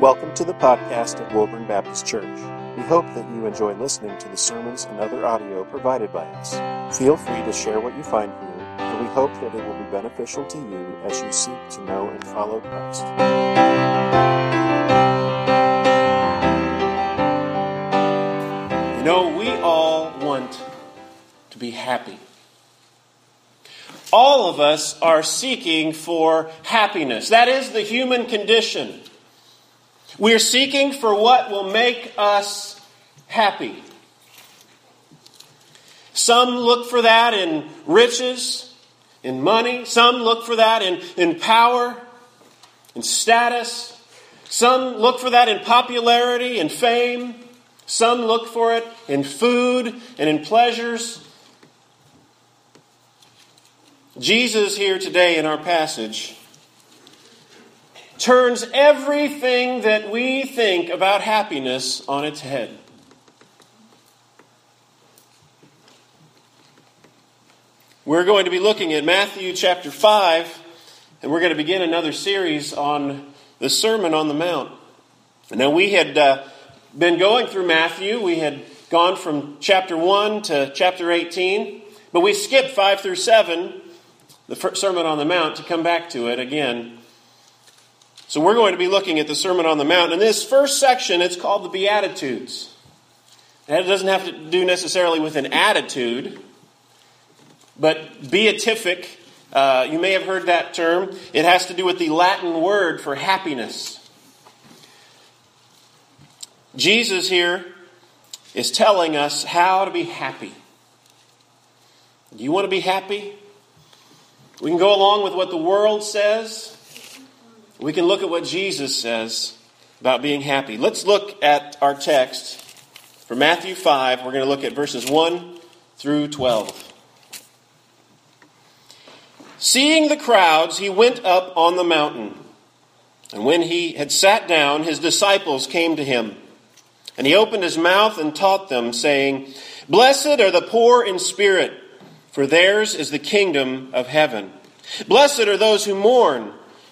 Welcome to the podcast of Woburn Baptist Church. We hope that you enjoy listening to the sermons and other audio provided by us. Feel free to share what you find here, and we hope that it will be beneficial to you as you seek to know and follow Christ. You know, we all want to be happy. All of us are seeking for happiness. That is the human condition. We're seeking for what will make us happy. Some look for that in riches, in money. Some look for that in, in power, in status. Some look for that in popularity and fame. Some look for it in food and in pleasures. Jesus, here today in our passage, turns everything that we think about happiness on its head. We're going to be looking at Matthew chapter 5, and we're going to begin another series on the Sermon on the Mount. Now, we had uh, been going through Matthew, we had gone from chapter 1 to chapter 18, but we skipped 5 through 7, the Sermon on the Mount, to come back to it again so we're going to be looking at the Sermon on the Mount. In this first section, it's called the Beatitudes. It doesn't have to do necessarily with an attitude, but beatific, uh, you may have heard that term. It has to do with the Latin word for happiness. Jesus here is telling us how to be happy. Do you want to be happy? We can go along with what the world says we can look at what Jesus says about being happy. Let's look at our text for Matthew 5. We're going to look at verses 1 through 12. Seeing the crowds, he went up on the mountain. And when he had sat down, his disciples came to him. And he opened his mouth and taught them, saying, Blessed are the poor in spirit, for theirs is the kingdom of heaven. Blessed are those who mourn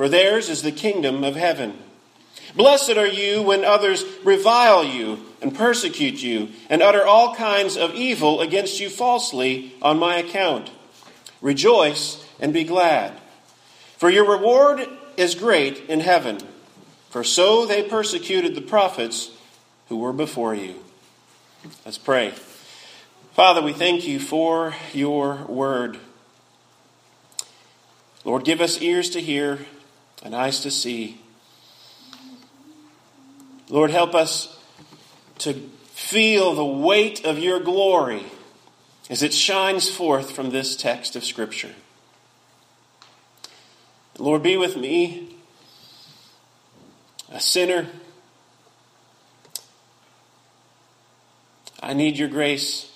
for theirs is the kingdom of heaven. Blessed are you when others revile you and persecute you and utter all kinds of evil against you falsely on my account. Rejoice and be glad, for your reward is great in heaven, for so they persecuted the prophets who were before you. Let's pray. Father, we thank you for your word. Lord, give us ears to hear and eyes to see. Lord, help us to feel the weight of your glory as it shines forth from this text of Scripture. Lord, be with me, a sinner. I need your grace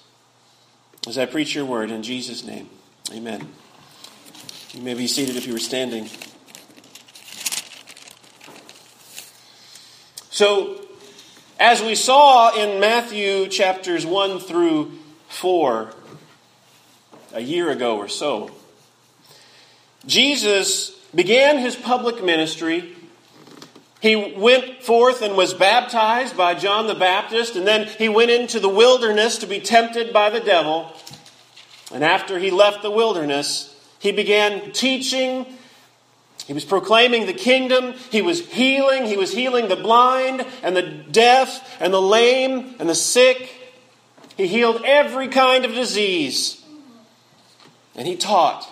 as I preach your word in Jesus' name. Amen. You may be seated if you were standing. So, as we saw in Matthew chapters 1 through 4, a year ago or so, Jesus began his public ministry. He went forth and was baptized by John the Baptist, and then he went into the wilderness to be tempted by the devil. And after he left the wilderness, he began teaching he was proclaiming the kingdom. He was healing. He was healing the blind and the deaf and the lame and the sick. He healed every kind of disease. And he taught.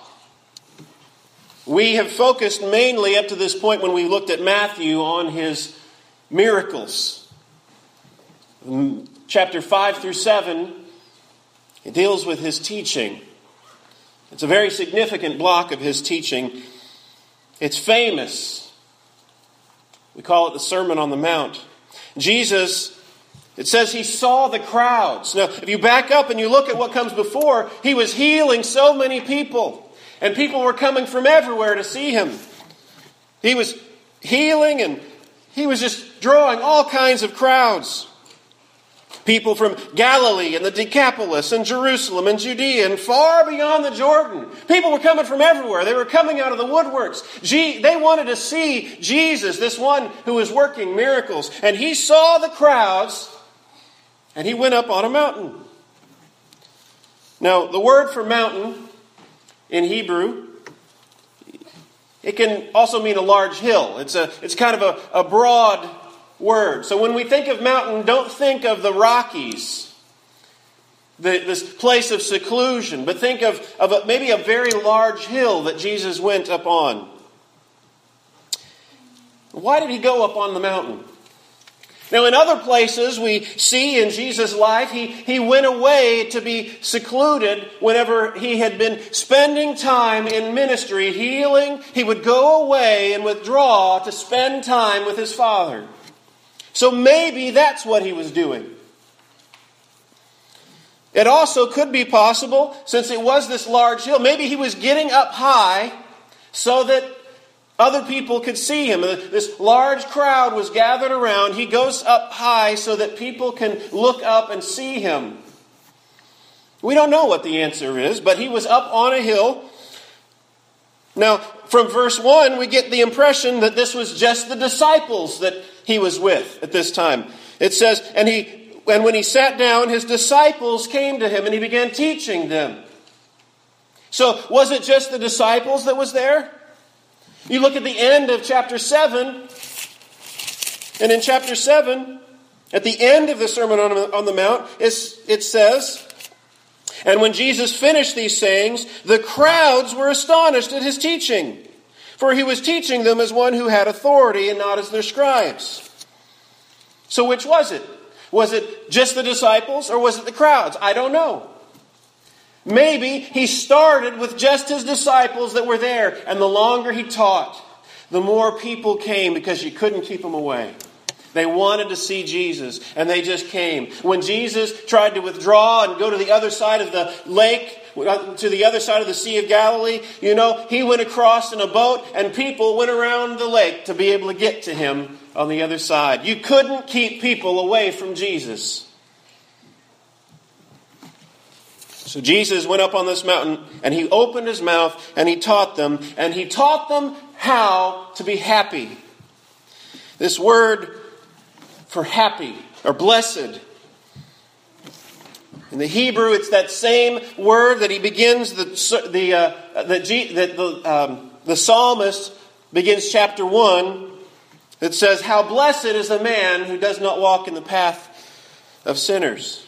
We have focused mainly up to this point when we looked at Matthew on his miracles. Chapter 5 through 7, it deals with his teaching. It's a very significant block of his teaching. It's famous. We call it the Sermon on the Mount. Jesus, it says he saw the crowds. Now, if you back up and you look at what comes before, he was healing so many people, and people were coming from everywhere to see him. He was healing and he was just drawing all kinds of crowds. People from Galilee and the Decapolis and Jerusalem and Judea and far beyond the Jordan. People were coming from everywhere. They were coming out of the woodworks. They wanted to see Jesus, this one who was working miracles. And he saw the crowds and he went up on a mountain. Now, the word for mountain in Hebrew it can also mean a large hill. It's, a, it's kind of a, a broad word. So when we think of mountain, don't think of the Rockies, the, this place of seclusion, but think of, of a, maybe a very large hill that Jesus went up on. Why did he go up on the mountain? Now, in other places, we see in Jesus' life, he, he went away to be secluded whenever he had been spending time in ministry, healing. He would go away and withdraw to spend time with his Father. So maybe that's what he was doing. It also could be possible, since it was this large hill, maybe he was getting up high so that other people could see him. This large crowd was gathered around. He goes up high so that people can look up and see him. We don't know what the answer is, but he was up on a hill. Now, from verse 1, we get the impression that this was just the disciples that he was with at this time. It says, and he and when he sat down, his disciples came to him and he began teaching them. So, was it just the disciples that was there? You look at the end of chapter 7, and in chapter 7, at the end of the Sermon on the Mount, it says, And when Jesus finished these sayings, the crowds were astonished at his teaching, for he was teaching them as one who had authority and not as their scribes. So, which was it? Was it just the disciples or was it the crowds? I don't know. Maybe he started with just his disciples that were there, and the longer he taught, the more people came because you couldn't keep them away. They wanted to see Jesus, and they just came. When Jesus tried to withdraw and go to the other side of the lake, to the other side of the Sea of Galilee, you know, he went across in a boat, and people went around the lake to be able to get to him on the other side. You couldn't keep people away from Jesus. So Jesus went up on this mountain and he opened his mouth and he taught them, and he taught them how to be happy. This word for happy or blessed. In the Hebrew, it's that same word that he begins the the uh, that the um, the psalmist begins chapter one that says, "How blessed is the man who does not walk in the path of sinners."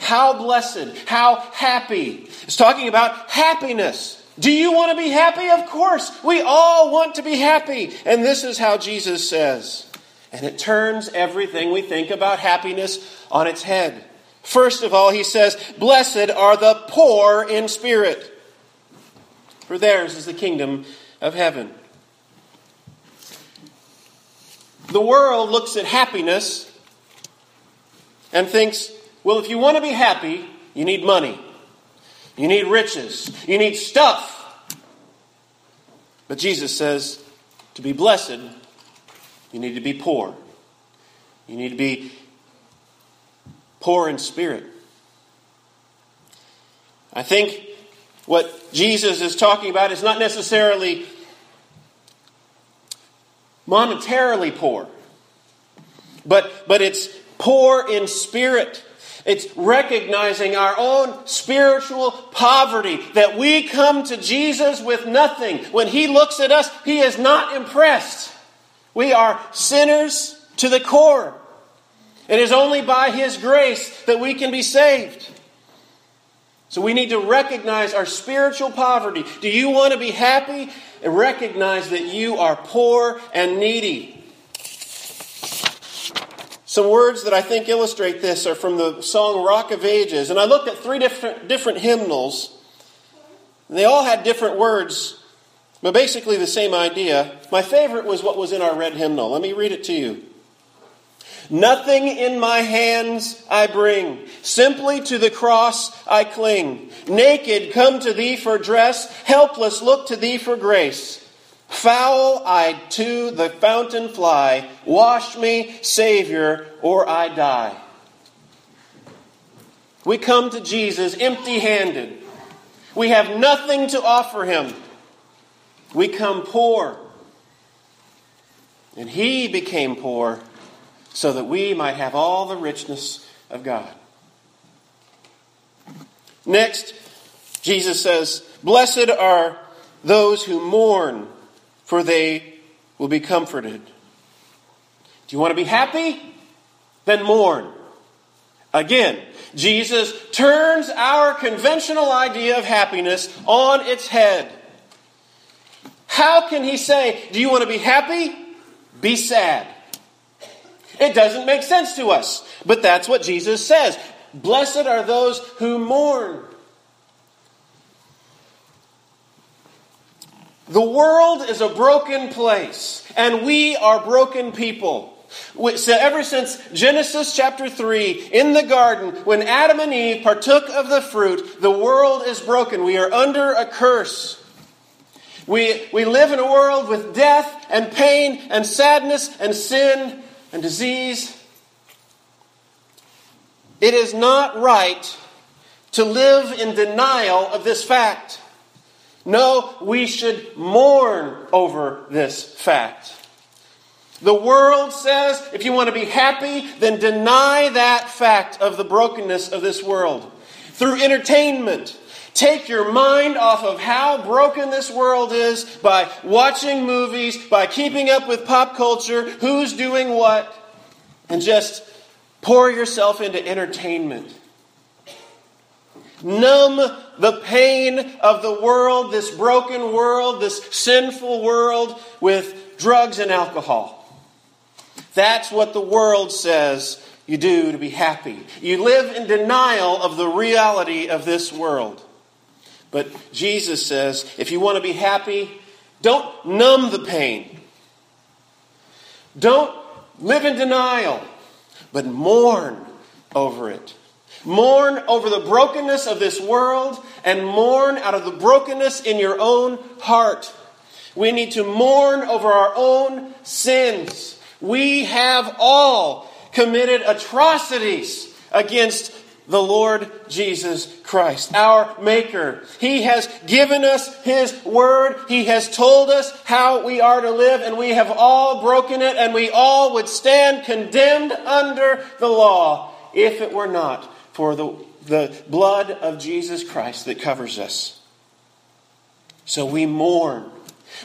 How blessed, how happy. It's talking about happiness. Do you want to be happy? Of course. We all want to be happy. And this is how Jesus says. And it turns everything we think about happiness on its head. First of all, he says, Blessed are the poor in spirit, for theirs is the kingdom of heaven. The world looks at happiness and thinks well, if you want to be happy, you need money, you need riches, you need stuff. But Jesus says to be blessed, you need to be poor. You need to be poor in spirit. I think what Jesus is talking about is not necessarily monetarily poor, but, but it's poor in spirit. It's recognizing our own spiritual poverty, that we come to Jesus with nothing. When He looks at us, He is not impressed. We are sinners to the core. It is only by His grace that we can be saved. So we need to recognize our spiritual poverty. Do you want to be happy? And recognize that you are poor and needy. Some words that I think illustrate this are from the song Rock of Ages. And I looked at three different, different hymnals. And they all had different words, but basically the same idea. My favorite was what was in our red hymnal. Let me read it to you. Nothing in my hands I bring. Simply to the cross I cling. Naked come to thee for dress. Helpless look to thee for grace. Foul I to the fountain fly. Wash me, Savior, or I die. We come to Jesus empty handed. We have nothing to offer him. We come poor. And he became poor so that we might have all the richness of God. Next, Jesus says, Blessed are those who mourn, for they will be comforted. Do you want to be happy? Then mourn. Again, Jesus turns our conventional idea of happiness on its head. How can he say, Do you want to be happy? Be sad. It doesn't make sense to us, but that's what Jesus says. Blessed are those who mourn. The world is a broken place, and we are broken people. So ever since Genesis chapter 3, in the garden, when Adam and Eve partook of the fruit, the world is broken. We are under a curse. We, we live in a world with death and pain and sadness and sin and disease. It is not right to live in denial of this fact. No, we should mourn over this fact. The world says if you want to be happy, then deny that fact of the brokenness of this world. Through entertainment, take your mind off of how broken this world is by watching movies, by keeping up with pop culture, who's doing what, and just pour yourself into entertainment. Numb the pain of the world, this broken world, this sinful world, with drugs and alcohol. That's what the world says you do to be happy. You live in denial of the reality of this world. But Jesus says if you want to be happy, don't numb the pain. Don't live in denial, but mourn over it. Mourn over the brokenness of this world and mourn out of the brokenness in your own heart. We need to mourn over our own sins. We have all committed atrocities against the Lord Jesus Christ, our Maker. He has given us His Word. He has told us how we are to live, and we have all broken it, and we all would stand condemned under the law if it were not for the, the blood of Jesus Christ that covers us. So we mourn.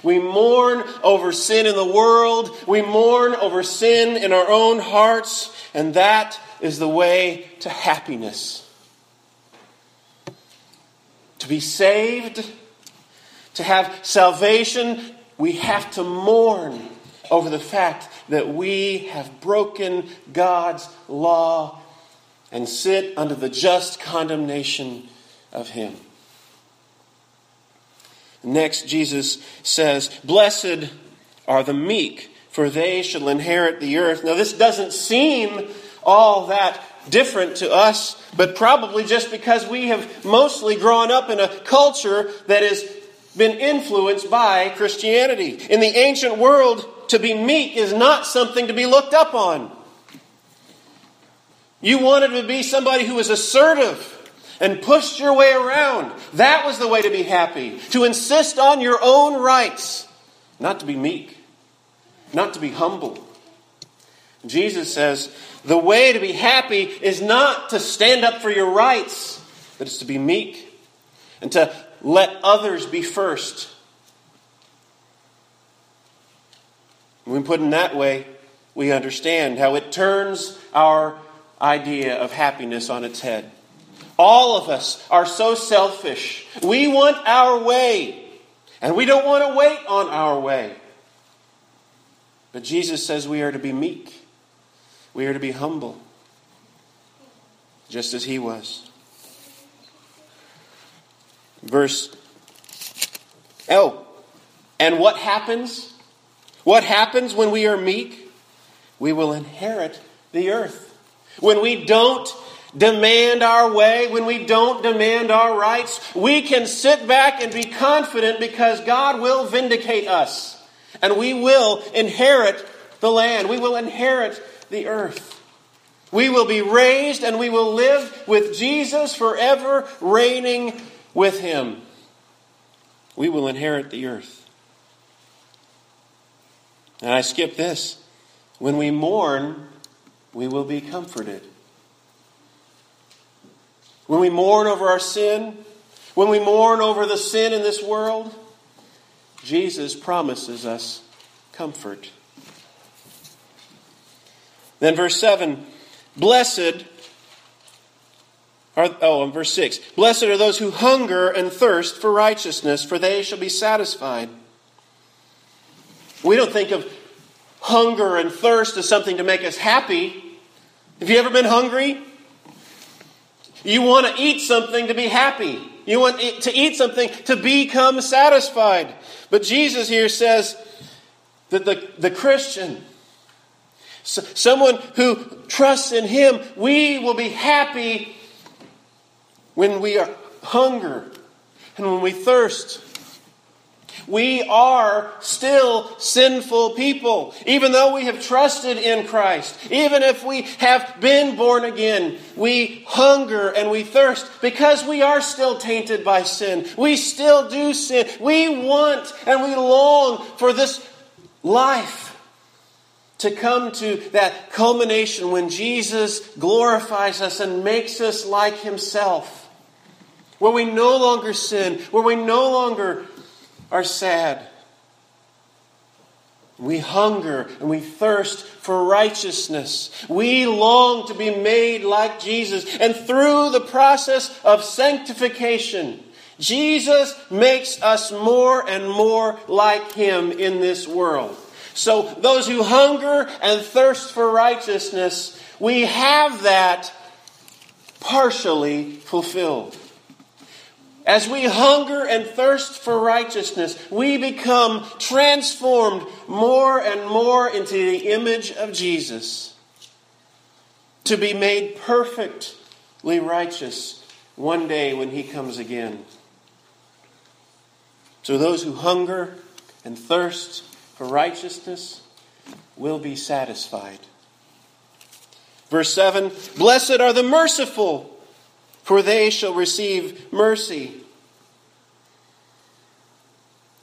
We mourn over sin in the world. We mourn over sin in our own hearts. And that is the way to happiness. To be saved, to have salvation, we have to mourn over the fact that we have broken God's law and sit under the just condemnation of Him. Next, Jesus says, Blessed are the meek, for they shall inherit the earth. Now, this doesn't seem all that different to us, but probably just because we have mostly grown up in a culture that has been influenced by Christianity. In the ancient world, to be meek is not something to be looked up on. You wanted to be somebody who was assertive and pushed your way around. That was the way to be happy. To insist on your own rights, not to be meek, not to be humble. Jesus says, the way to be happy is not to stand up for your rights, but it's to be meek and to let others be first. When put in that way, we understand how it turns our idea of happiness on its head. All of us are so selfish. We want our way, and we don't want to wait on our way. But Jesus says we are to be meek. We are to be humble, just as he was. Verse Oh, and what happens? What happens when we are meek? We will inherit the earth. When we don't demand our way, when we don't demand our rights, we can sit back and be confident because God will vindicate us. And we will inherit the land. We will inherit the earth. We will be raised and we will live with Jesus forever, reigning with him. We will inherit the earth. And I skip this. When we mourn, we will be comforted. When we mourn over our sin, when we mourn over the sin in this world, Jesus promises us comfort. Then, verse 7 Blessed are, oh, in verse 6 Blessed are those who hunger and thirst for righteousness, for they shall be satisfied. We don't think of hunger and thirst as something to make us happy. Have you ever been hungry? You want to eat something to be happy. You want to eat something to become satisfied. But Jesus here says that the, the Christian, someone who trusts in Him, we will be happy when we are hunger and when we thirst we are still sinful people. Even though we have trusted in Christ, even if we have been born again, we hunger and we thirst because we are still tainted by sin. We still do sin. We want and we long for this life to come to that culmination when Jesus glorifies us and makes us like Himself. Where we no longer sin, where we no longer are sad. We hunger and we thirst for righteousness. We long to be made like Jesus. And through the process of sanctification, Jesus makes us more and more like Him in this world. So, those who hunger and thirst for righteousness, we have that partially fulfilled. As we hunger and thirst for righteousness, we become transformed more and more into the image of Jesus to be made perfectly righteous one day when he comes again. So those who hunger and thirst for righteousness will be satisfied. Verse 7 Blessed are the merciful for they shall receive mercy.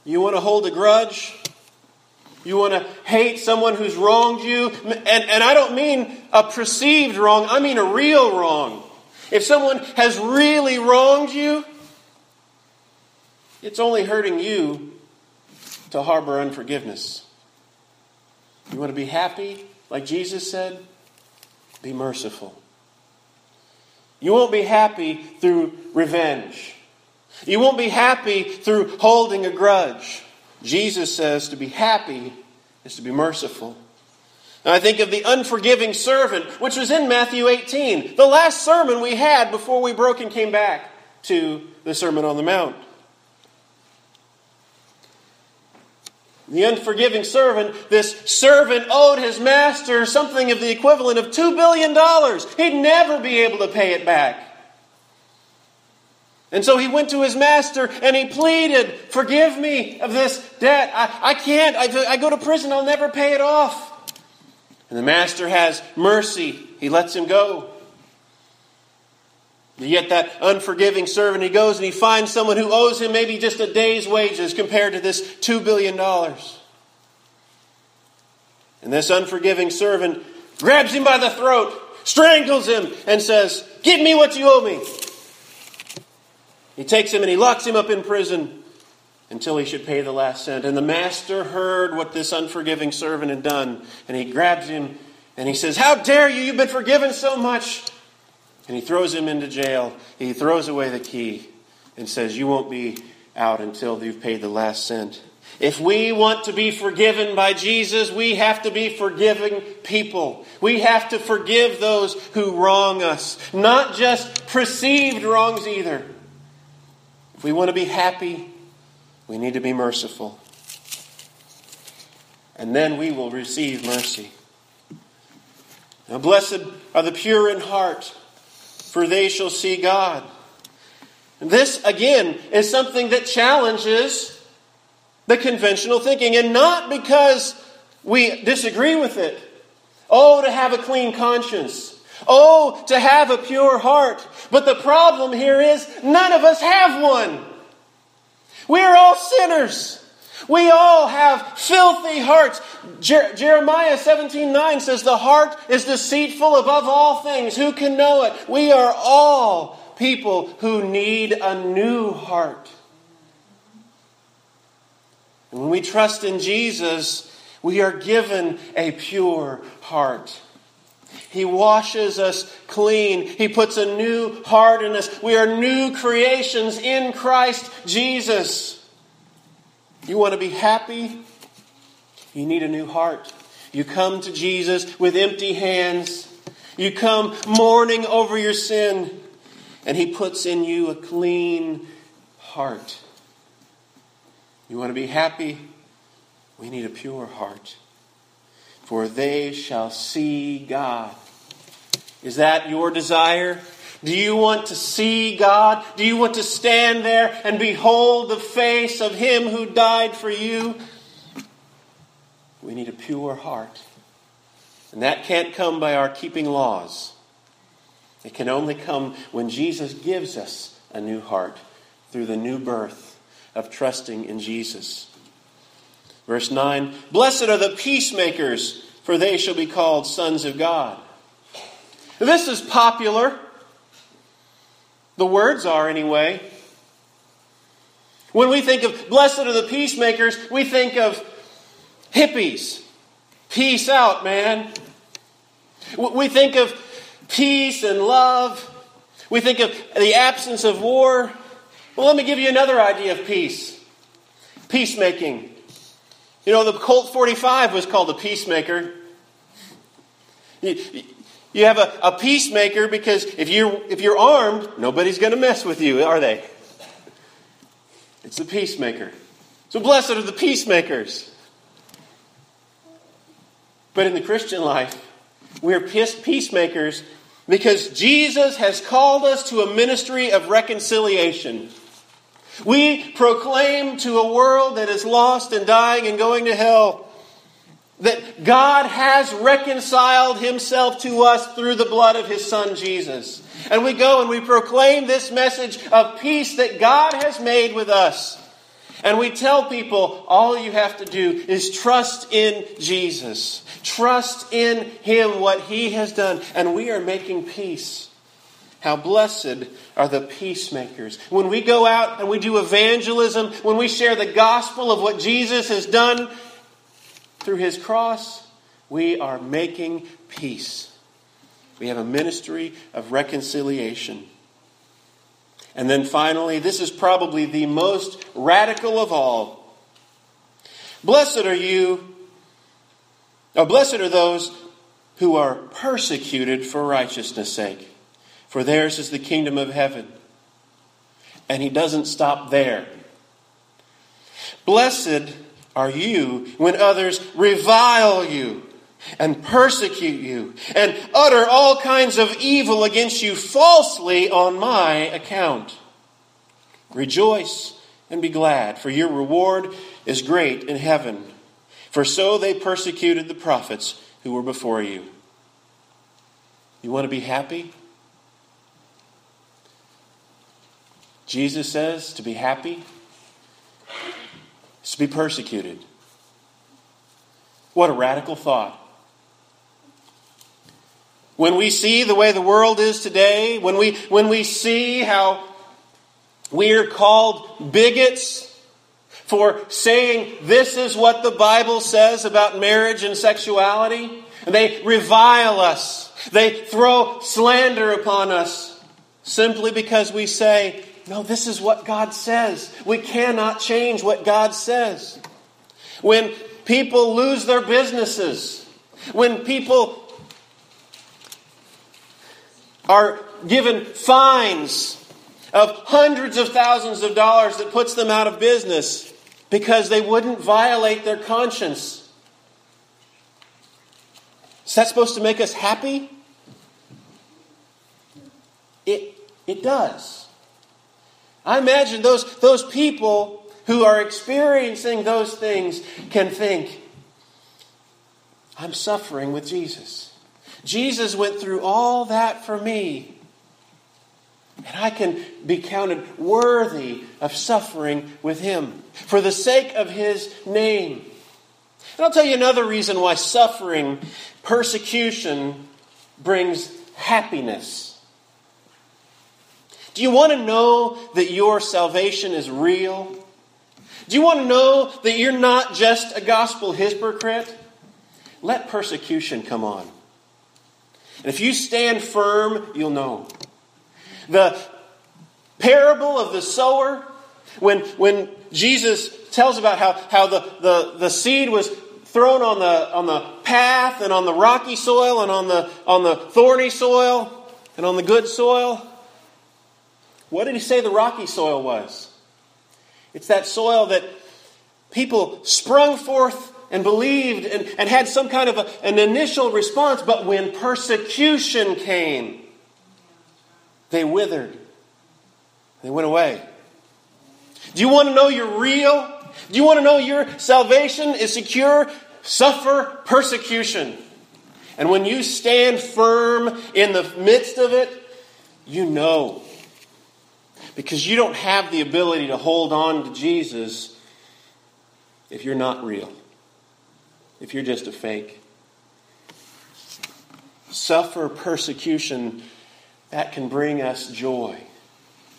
You want to hold a grudge? You want to hate someone who's wronged you? And, and I don't mean a perceived wrong, I mean a real wrong. If someone has really wronged you, it's only hurting you to harbor unforgiveness. You want to be happy, like Jesus said? Be merciful. You won't be happy through revenge. You won't be happy through holding a grudge. Jesus says to be happy is to be merciful. And I think of the unforgiving servant, which was in Matthew 18, the last sermon we had before we broke and came back to the Sermon on the Mount. The unforgiving servant, this servant owed his master something of the equivalent of $2 billion. He'd never be able to pay it back. And so he went to his master and he pleaded, Forgive me of this debt. I, I can't. I, I go to prison. I'll never pay it off. And the master has mercy. He lets him go. Yet that unforgiving servant, he goes and he finds someone who owes him maybe just a day's wages compared to this $2 billion. And this unforgiving servant grabs him by the throat, strangles him, and says, Give me what you owe me. He takes him and he locks him up in prison until he should pay the last cent. And the master heard what this unforgiving servant had done, and he grabs him and he says, How dare you? You've been forgiven so much. And he throws him into jail. He throws away the key and says, You won't be out until you've paid the last cent. If we want to be forgiven by Jesus, we have to be forgiving people. We have to forgive those who wrong us, not just perceived wrongs either. If we want to be happy, we need to be merciful. And then we will receive mercy. Now, blessed are the pure in heart, for they shall see God. This, again, is something that challenges the conventional thinking, and not because we disagree with it. Oh, to have a clean conscience. Oh, to have a pure heart. But the problem here is none of us have one. We are all sinners. We all have filthy hearts. Jer- Jeremiah 17 9 says, The heart is deceitful above all things. Who can know it? We are all people who need a new heart. And when we trust in Jesus, we are given a pure heart. He washes us clean. He puts a new heart in us. We are new creations in Christ Jesus. You want to be happy? You need a new heart. You come to Jesus with empty hands. You come mourning over your sin, and He puts in you a clean heart. You want to be happy? We need a pure heart. For they shall see God. Is that your desire? Do you want to see God? Do you want to stand there and behold the face of Him who died for you? We need a pure heart. And that can't come by our keeping laws. It can only come when Jesus gives us a new heart through the new birth of trusting in Jesus. Verse 9 Blessed are the peacemakers, for they shall be called sons of God. This is popular. The words are, anyway. When we think of blessed are the peacemakers, we think of hippies. Peace out, man. We think of peace and love. We think of the absence of war. Well, let me give you another idea of peace peacemaking. You know, the Colt 45 was called a peacemaker. You have a, a peacemaker because if you're, if you're armed, nobody's going to mess with you, are they? It's the peacemaker. So blessed are the peacemakers. But in the Christian life, we are peacemakers because Jesus has called us to a ministry of reconciliation. We proclaim to a world that is lost and dying and going to hell that God has reconciled himself to us through the blood of his son Jesus. And we go and we proclaim this message of peace that God has made with us. And we tell people all you have to do is trust in Jesus. Trust in him, what he has done. And we are making peace. How blessed are the peacemakers. When we go out and we do evangelism, when we share the gospel of what Jesus has done, through his cross, we are making peace. We have a ministry of reconciliation. And then finally, this is probably the most radical of all. Blessed are you, or blessed are those who are persecuted for righteousness' sake, for theirs is the kingdom of heaven. And he doesn't stop there. Blessed are you when others revile you and persecute you and utter all kinds of evil against you falsely on my account. Rejoice and be glad, for your reward is great in heaven. For so they persecuted the prophets who were before you. You want to be happy? Jesus says to be happy is to be persecuted. What a radical thought. When we see the way the world is today, when we, when we see how we are called bigots for saying this is what the Bible says about marriage and sexuality, and they revile us, they throw slander upon us simply because we say no, this is what God says. We cannot change what God says. When people lose their businesses, when people are given fines of hundreds of thousands of dollars that puts them out of business because they wouldn't violate their conscience. Is that supposed to make us happy? It, it does. I imagine those, those people who are experiencing those things can think, I'm suffering with Jesus. Jesus went through all that for me. And I can be counted worthy of suffering with him for the sake of his name. And I'll tell you another reason why suffering, persecution, brings happiness. Do you want to know that your salvation is real? Do you want to know that you're not just a gospel hypocrite? Let persecution come on. And if you stand firm, you'll know. The parable of the sower, when, when Jesus tells about how, how the, the, the seed was thrown on the, on the path and on the rocky soil and on the, on the thorny soil and on the good soil, what did he say the rocky soil was? It's that soil that people sprung forth and believed and, and had some kind of a, an initial response, but when persecution came, they withered. They went away. Do you want to know you're real? Do you want to know your salvation is secure? Suffer persecution. And when you stand firm in the midst of it, you know. Because you don't have the ability to hold on to Jesus if you're not real, if you're just a fake. Suffer persecution, that can bring us joy.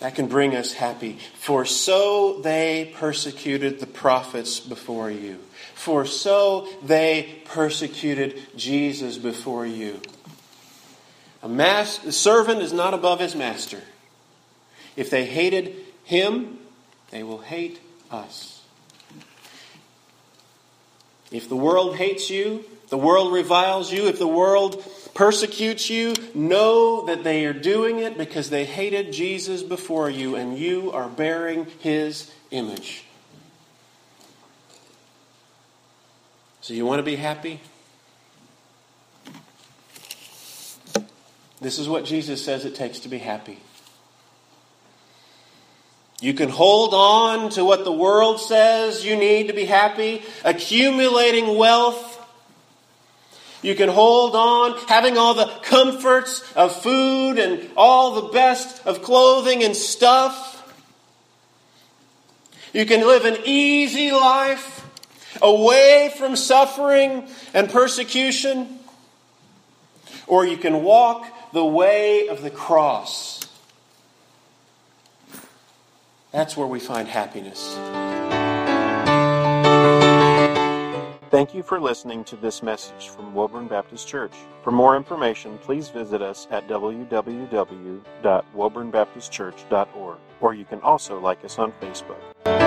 That can bring us happy. For so they persecuted the prophets before you. For so they persecuted Jesus before you. A, mas- servant is not above his master. If they hated him, they will hate us. If the world hates you, the world reviles you, if the world persecutes you, know that they are doing it because they hated Jesus before you and you are bearing his image. So, you want to be happy? This is what Jesus says it takes to be happy. You can hold on to what the world says you need to be happy, accumulating wealth. You can hold on, having all the comforts of food and all the best of clothing and stuff. You can live an easy life away from suffering and persecution. Or you can walk the way of the cross that's where we find happiness. Thank you for listening to this message from Woburn Baptist Church. For more information, please visit us at www.woburnbaptistchurch.org, or you can also like us on Facebook.